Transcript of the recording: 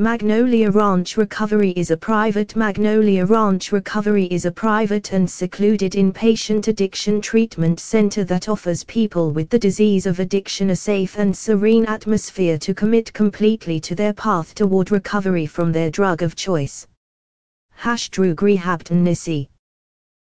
Magnolia Ranch Recovery is a private Magnolia Ranch Recovery is a private and secluded inpatient addiction treatment center that offers people with the disease of addiction a safe and serene atmosphere to commit completely to their path toward recovery from their drug of choice. Hashtag Rehab Tennessee